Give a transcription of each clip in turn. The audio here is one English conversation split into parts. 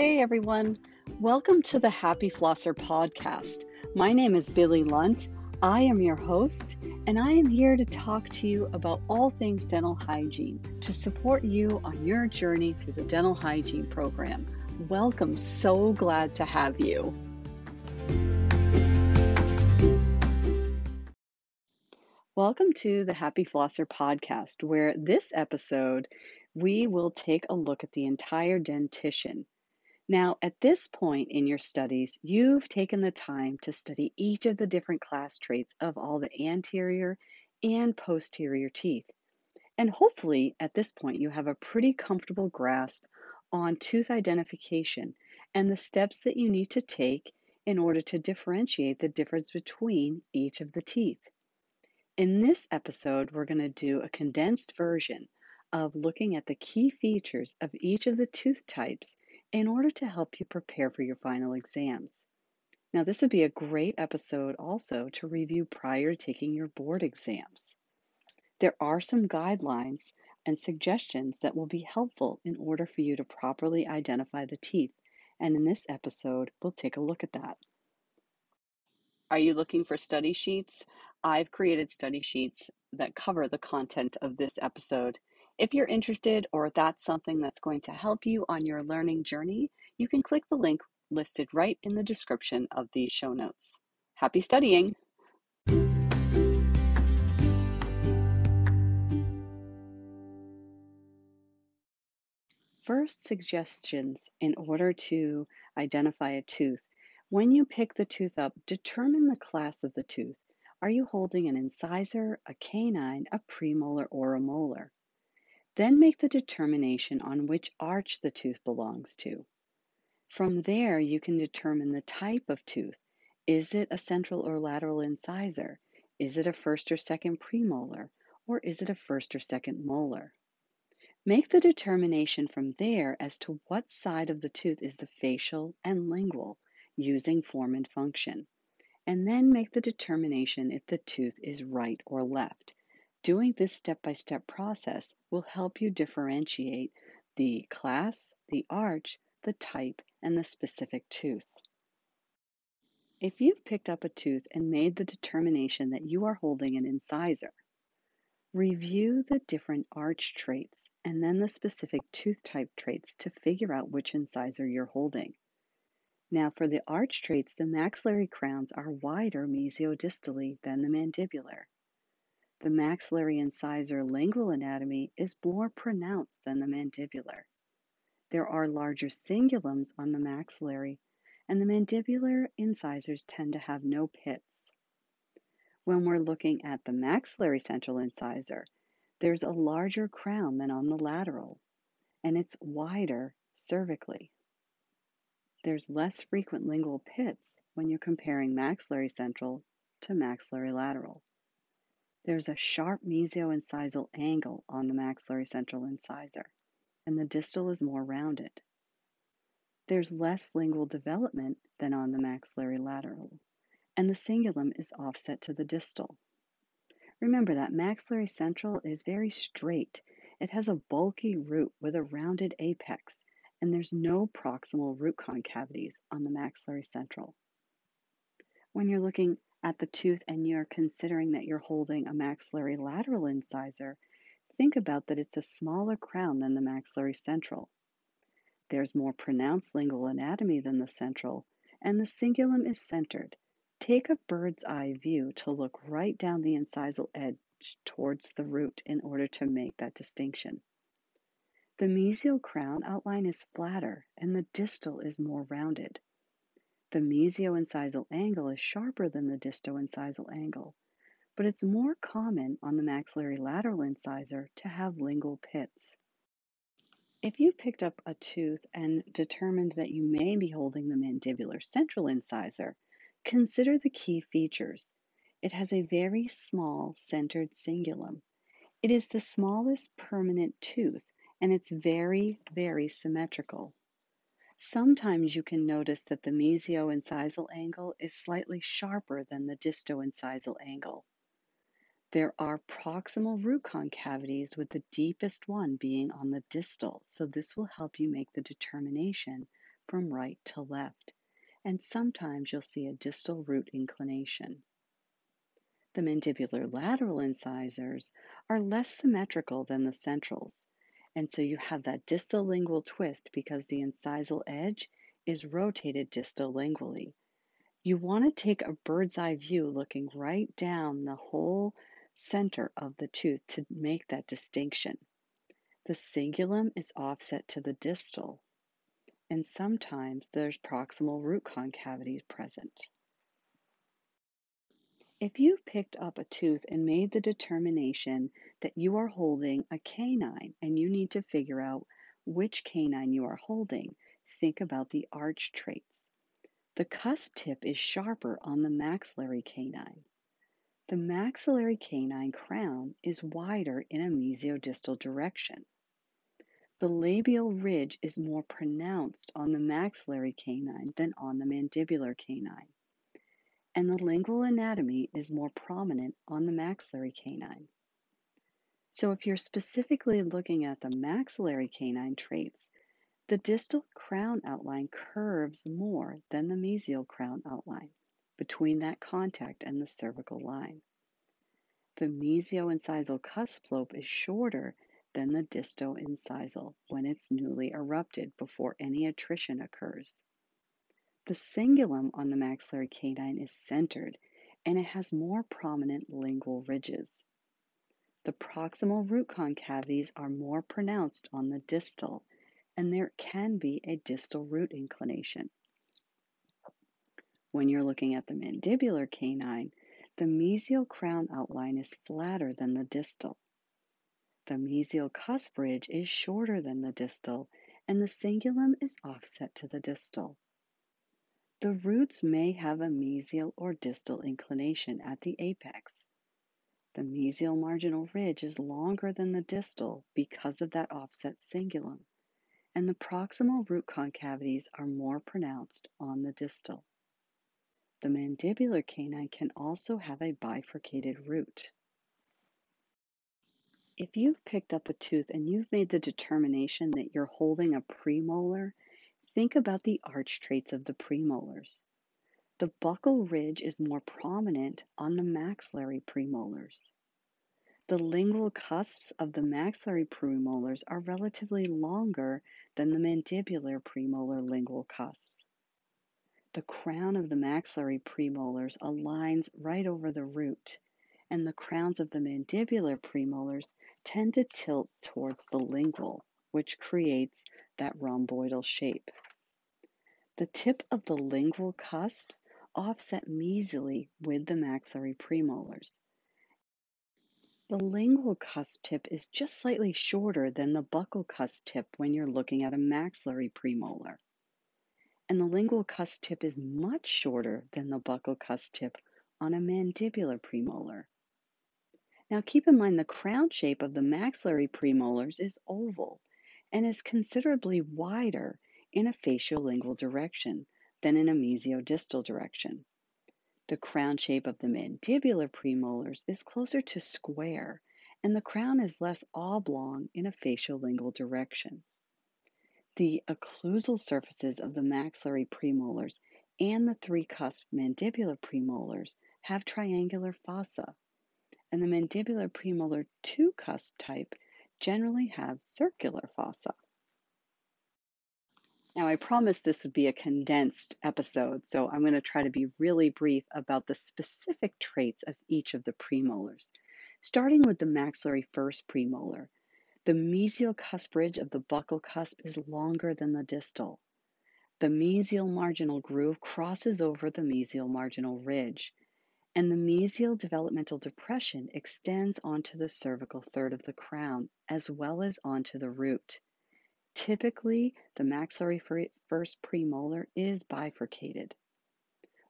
Hey everyone, welcome to the Happy Flosser podcast. My name is Billie Lunt. I am your host, and I am here to talk to you about all things dental hygiene to support you on your journey through the dental hygiene program. Welcome, so glad to have you. Welcome to the Happy Flosser podcast, where this episode we will take a look at the entire dentition now, at this point in your studies, you've taken the time to study each of the different class traits of all the anterior and posterior teeth. And hopefully, at this point, you have a pretty comfortable grasp on tooth identification and the steps that you need to take in order to differentiate the difference between each of the teeth. In this episode, we're going to do a condensed version of looking at the key features of each of the tooth types in order to help you prepare for your final exams. Now, this would be a great episode also to review prior to taking your board exams. There are some guidelines and suggestions that will be helpful in order for you to properly identify the teeth, and in this episode, we'll take a look at that. Are you looking for study sheets? I've created study sheets that cover the content of this episode if you're interested or that's something that's going to help you on your learning journey, you can click the link listed right in the description of these show notes. Happy studying! First, suggestions in order to identify a tooth. When you pick the tooth up, determine the class of the tooth. Are you holding an incisor, a canine, a premolar, or a molar? Then make the determination on which arch the tooth belongs to. From there, you can determine the type of tooth. Is it a central or lateral incisor? Is it a first or second premolar? Or is it a first or second molar? Make the determination from there as to what side of the tooth is the facial and lingual using form and function. And then make the determination if the tooth is right or left. Doing this step-by-step process will help you differentiate the class, the arch, the type, and the specific tooth. If you've picked up a tooth and made the determination that you are holding an incisor, review the different arch traits and then the specific tooth type traits to figure out which incisor you're holding. Now, for the arch traits, the maxillary crowns are wider mesiodistally than the mandibular. The maxillary incisor lingual anatomy is more pronounced than the mandibular. There are larger cingulums on the maxillary, and the mandibular incisors tend to have no pits. When we're looking at the maxillary central incisor, there's a larger crown than on the lateral, and it's wider cervically. There's less frequent lingual pits when you're comparing maxillary central to maxillary lateral. There's a sharp mesioincisal angle on the maxillary central incisor, and the distal is more rounded. There's less lingual development than on the maxillary lateral, and the cingulum is offset to the distal. Remember that maxillary central is very straight. It has a bulky root with a rounded apex, and there's no proximal root concavities on the maxillary central. When you're looking at the tooth and you're considering that you're holding a maxillary lateral incisor, think about that it's a smaller crown than the maxillary central. There's more pronounced lingual anatomy than the central, and the cingulum is centered. Take a bird's eye view to look right down the incisal edge towards the root in order to make that distinction. The mesial crown outline is flatter and the distal is more rounded. The mesioincisal angle is sharper than the distoincisal angle, but it's more common on the maxillary lateral incisor to have lingual pits. If you picked up a tooth and determined that you may be holding the mandibular central incisor, consider the key features. It has a very small centered cingulum. It is the smallest permanent tooth and it's very, very symmetrical. Sometimes you can notice that the mesioincisal angle is slightly sharper than the distoincisal angle. There are proximal root concavities with the deepest one being on the distal, so this will help you make the determination from right to left, and sometimes you'll see a distal root inclination. The mandibular lateral incisors are less symmetrical than the centrals, and so you have that distal lingual twist because the incisal edge is rotated distal lingually. You want to take a bird's eye view looking right down the whole center of the tooth to make that distinction. The cingulum is offset to the distal, and sometimes there's proximal root concavities present. If you've picked up a tooth and made the determination that you are holding a canine and you need to figure out which canine you are holding, think about the arch traits. The cusp tip is sharper on the maxillary canine. The maxillary canine crown is wider in a mesiodistal direction. The labial ridge is more pronounced on the maxillary canine than on the mandibular canine and the lingual anatomy is more prominent on the maxillary canine. So if you're specifically looking at the maxillary canine traits, the distal crown outline curves more than the mesial crown outline between that contact and the cervical line. The mesio-incisal cusp slope is shorter than the disto-incisal when it's newly erupted before any attrition occurs. The cingulum on the maxillary canine is centered and it has more prominent lingual ridges. The proximal root concavities are more pronounced on the distal, and there can be a distal root inclination. When you're looking at the mandibular canine, the mesial crown outline is flatter than the distal. The mesial cusp ridge is shorter than the distal, and the cingulum is offset to the distal. The roots may have a mesial or distal inclination at the apex. The mesial marginal ridge is longer than the distal because of that offset cingulum, and the proximal root concavities are more pronounced on the distal. The mandibular canine can also have a bifurcated root. If you've picked up a tooth and you've made the determination that you're holding a premolar Think about the arch traits of the premolars. The buccal ridge is more prominent on the maxillary premolars. The lingual cusps of the maxillary premolars are relatively longer than the mandibular premolar lingual cusps. The crown of the maxillary premolars aligns right over the root, and the crowns of the mandibular premolars tend to tilt towards the lingual, which creates that rhomboidal shape. The tip of the lingual cusps offset mesially with the maxillary premolars. The lingual cusp tip is just slightly shorter than the buccal cusp tip when you're looking at a maxillary premolar. And the lingual cusp tip is much shorter than the buccal cusp tip on a mandibular premolar. Now keep in mind the crown shape of the maxillary premolars is oval and is considerably wider in a facial-lingual direction than in a mesiodistal direction. The crown shape of the mandibular premolars is closer to square, and the crown is less oblong in a facial-lingual direction. The occlusal surfaces of the maxillary premolars and the three cusp mandibular premolars have triangular fossa, and the mandibular premolar two cusp type generally have circular fossa. Now, I promised this would be a condensed episode, so I'm going to try to be really brief about the specific traits of each of the premolars. Starting with the maxillary first premolar, the mesial cusp ridge of the buccal cusp is longer than the distal. The mesial marginal groove crosses over the mesial marginal ridge, and the mesial developmental depression extends onto the cervical third of the crown as well as onto the root. Typically, the maxillary first premolar is bifurcated.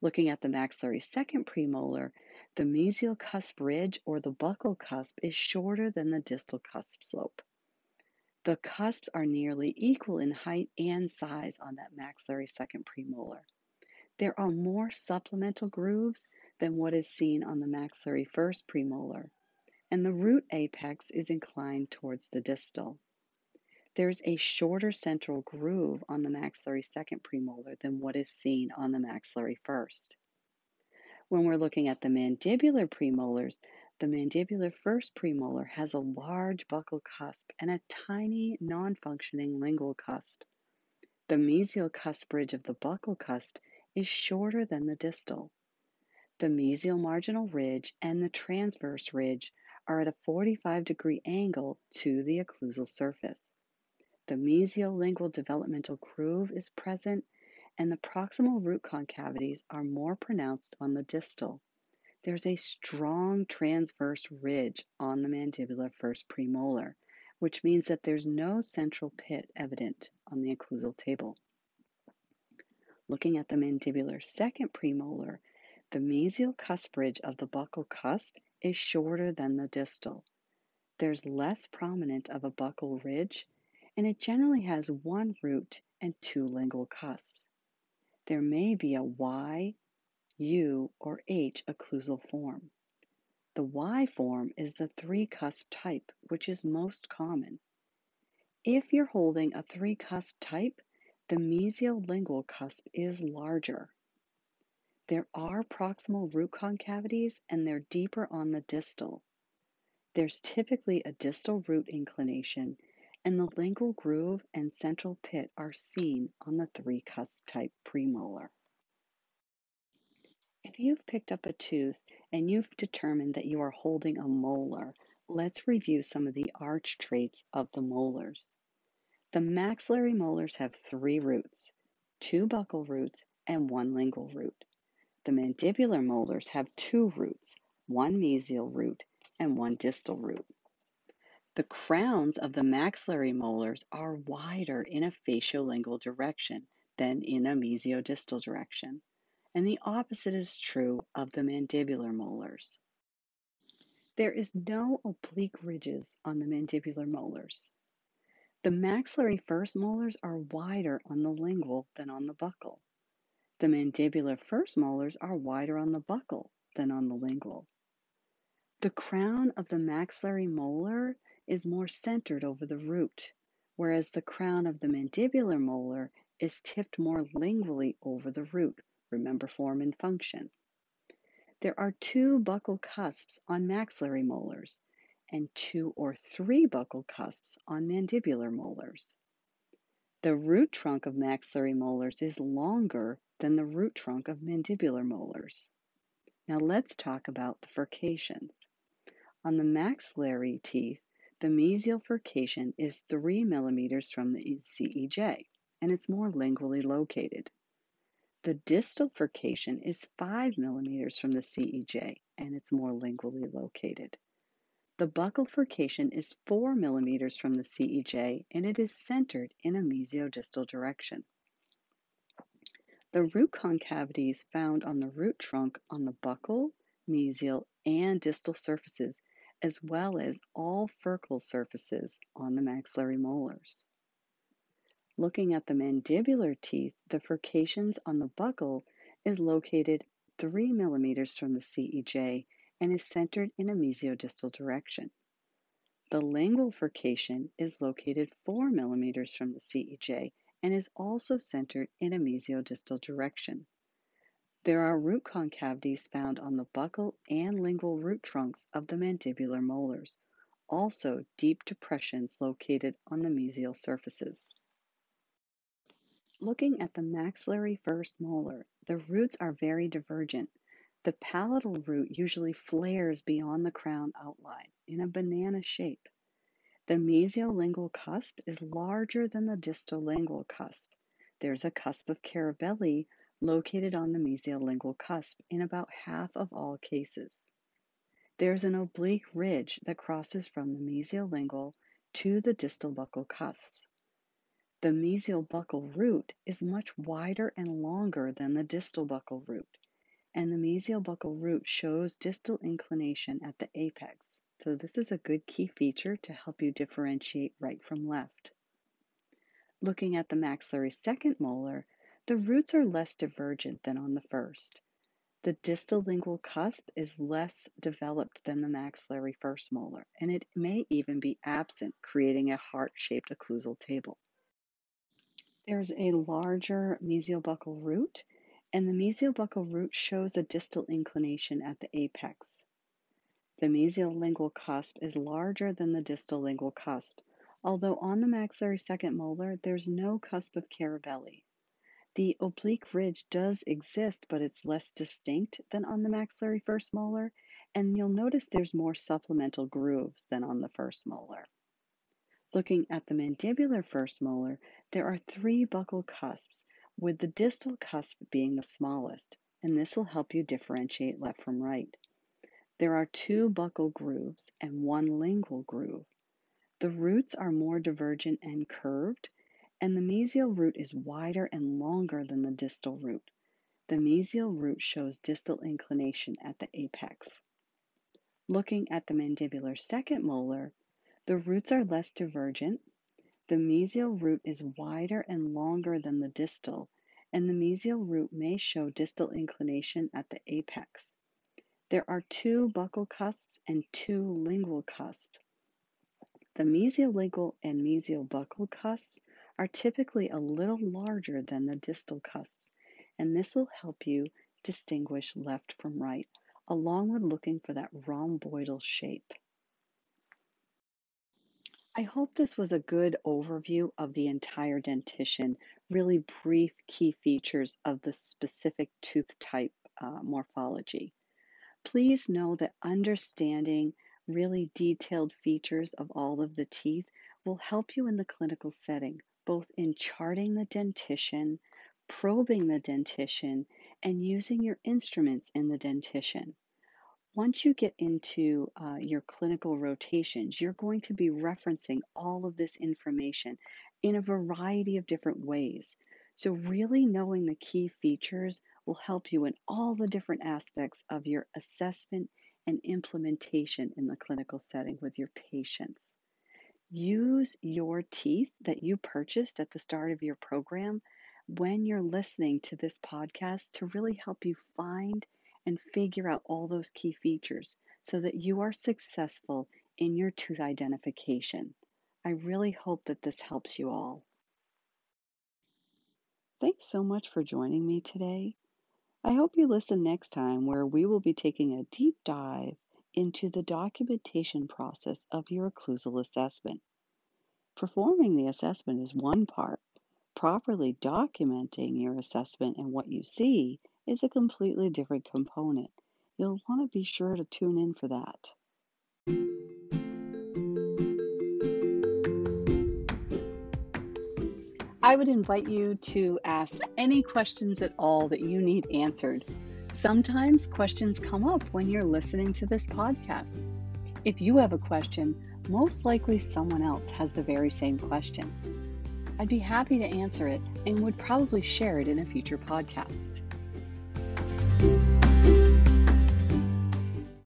Looking at the maxillary second premolar, the mesial cusp ridge or the buccal cusp is shorter than the distal cusp slope. The cusps are nearly equal in height and size on that maxillary second premolar. There are more supplemental grooves than what is seen on the maxillary first premolar, and the root apex is inclined towards the distal. There's a shorter central groove on the maxillary second premolar than what is seen on the maxillary first. When we're looking at the mandibular premolars, the mandibular first premolar has a large buccal cusp and a tiny non-functioning lingual cusp. The mesial cusp ridge of the buccal cusp is shorter than the distal. The mesial marginal ridge and the transverse ridge are at a 45 degree angle to the occlusal surface. The mesial lingual developmental groove is present and the proximal root concavities are more pronounced on the distal. There's a strong transverse ridge on the mandibular first premolar, which means that there's no central pit evident on the occlusal table. Looking at the mandibular second premolar, the mesial cusp ridge of the buccal cusp is shorter than the distal. There's less prominent of a buccal ridge, and it generally has one root and two lingual cusps. There may be a Y, U, or H occlusal form. The Y form is the three cusp type, which is most common. If you're holding a three cusp type, the mesial lingual cusp is larger. There are proximal root concavities and they're deeper on the distal. There's typically a distal root inclination and the lingual groove and central pit are seen on the three cusp type premolar. If you've picked up a tooth and you've determined that you are holding a molar, let's review some of the arch traits of the molars. The maxillary molars have three roots, two buccal roots and one lingual root. The mandibular molars have two roots, one mesial root and one distal root. The crowns of the maxillary molars are wider in a faciolingual direction than in a mesiodistal direction and the opposite is true of the mandibular molars. There is no oblique ridges on the mandibular molars. The maxillary first molars are wider on the lingual than on the buccal. The mandibular first molars are wider on the buccal than on the lingual. The crown of the maxillary molar is more centered over the root, whereas the crown of the mandibular molar is tipped more lingually over the root, Remember form and function. There are two buccal cusps on maxillary molars and two or three buccal cusps on mandibular molars. The root trunk of maxillary molars is longer than the root trunk of mandibular molars. Now let's talk about the furcations. On the maxillary teeth, the mesial furcation is 3 millimeters from the CEJ, and it's more lingually located. The distal furcation is 5 millimeters from the CEJ and it's more lingually located. The buccal furcation is 4 millimeters from the CEJ and it is centered in a mesiodistal direction. The root concavities found on the root trunk on the buccal, mesial, and distal surfaces, as well as all furcal surfaces on the maxillary molars. Looking at the mandibular teeth, the furcations on the buccal is located 3 millimeters from the CEJ and is centered in a mesiodistal direction. The lingual furcation is located 4 millimeters from the CEJ and is also centered in a mesiodistal direction. There are root concavities found on the buccal and lingual root trunks of the mandibular molars, also deep depressions located on the mesial surfaces. Looking at the maxillary first molar, the roots are very divergent. The palatal root usually flares beyond the crown outline in a banana shape. The mesiolingual cusp is larger than the distal lingual cusp. There's a cusp of Carabelli located on the mesiolingual cusp in about half of all cases. There's an oblique ridge that crosses from the mesiolingual to the distal buccal cusps. The mesial buccal root is much wider and longer than the distal buccal root, and the mesial buccal root shows distal inclination at the apex. So this is a good key feature to help you differentiate right from left. Looking at the maxillary second molar, the roots are less divergent than on the first. The distal lingual cusp is less developed than the maxillary first molar, and it may even be absent, creating a heart-shaped occlusal table. There's a larger mesiobuccal root, and the mesiobuccal root shows a distal inclination at the apex. The mesiolingual cusp is larger than the distal lingual cusp, although on the maxillary second molar there's no cusp of Carabelli. The oblique ridge does exist, but it's less distinct than on the maxillary first molar, and you'll notice there's more supplemental grooves than on the first molar. Looking at the mandibular first molar, there are three buccal cusps, with the distal cusp being the smallest, and this will help you differentiate left from right. There are two buccal grooves and one lingual groove. The roots are more divergent and curved, and the mesial root is wider and longer than the distal root. The mesial root shows distal inclination at the apex. Looking at the mandibular second molar, the roots are less divergent. The mesial root is wider and longer than the distal, and the mesial root may show distal inclination at the apex. There are two buccal cusps and two lingual cusps. The mesiolingual and mesiobuccal cusps are typically a little larger than the distal cusps, and this will help you distinguish left from right, along with looking for that rhomboidal shape. I hope this was a good overview of the entire dentition, really brief key features of the specific tooth type uh, morphology. Please know that understanding really detailed features of all of the teeth will help you in the clinical setting both in charting the dentition, probing the dentition, and using your instruments in the dentition. Once you get into uh, your clinical rotations, you're going to be referencing all of this information in a variety of different ways. So, really knowing the key features will help you in all the different aspects of your assessment and implementation in the clinical setting with your patients. Use your teeth that you purchased at the start of your program when you're listening to this podcast to really help you find and figure out all those key features so that you are successful in your tooth identification. I really hope that this helps you all. Thanks so much for joining me today. I hope you listen next time where we will be taking a deep dive into the documentation process of your occlusal assessment. Performing the assessment is one part. Properly documenting your assessment and what you see is a completely different component. You'll want to be sure to tune in for that. I would invite you to ask any questions at all that you need answered Sometimes questions come up when you're listening to this podcast. If you have a question, most likely someone else has the very same question. I'd be happy to answer it and would probably share it in a future podcast.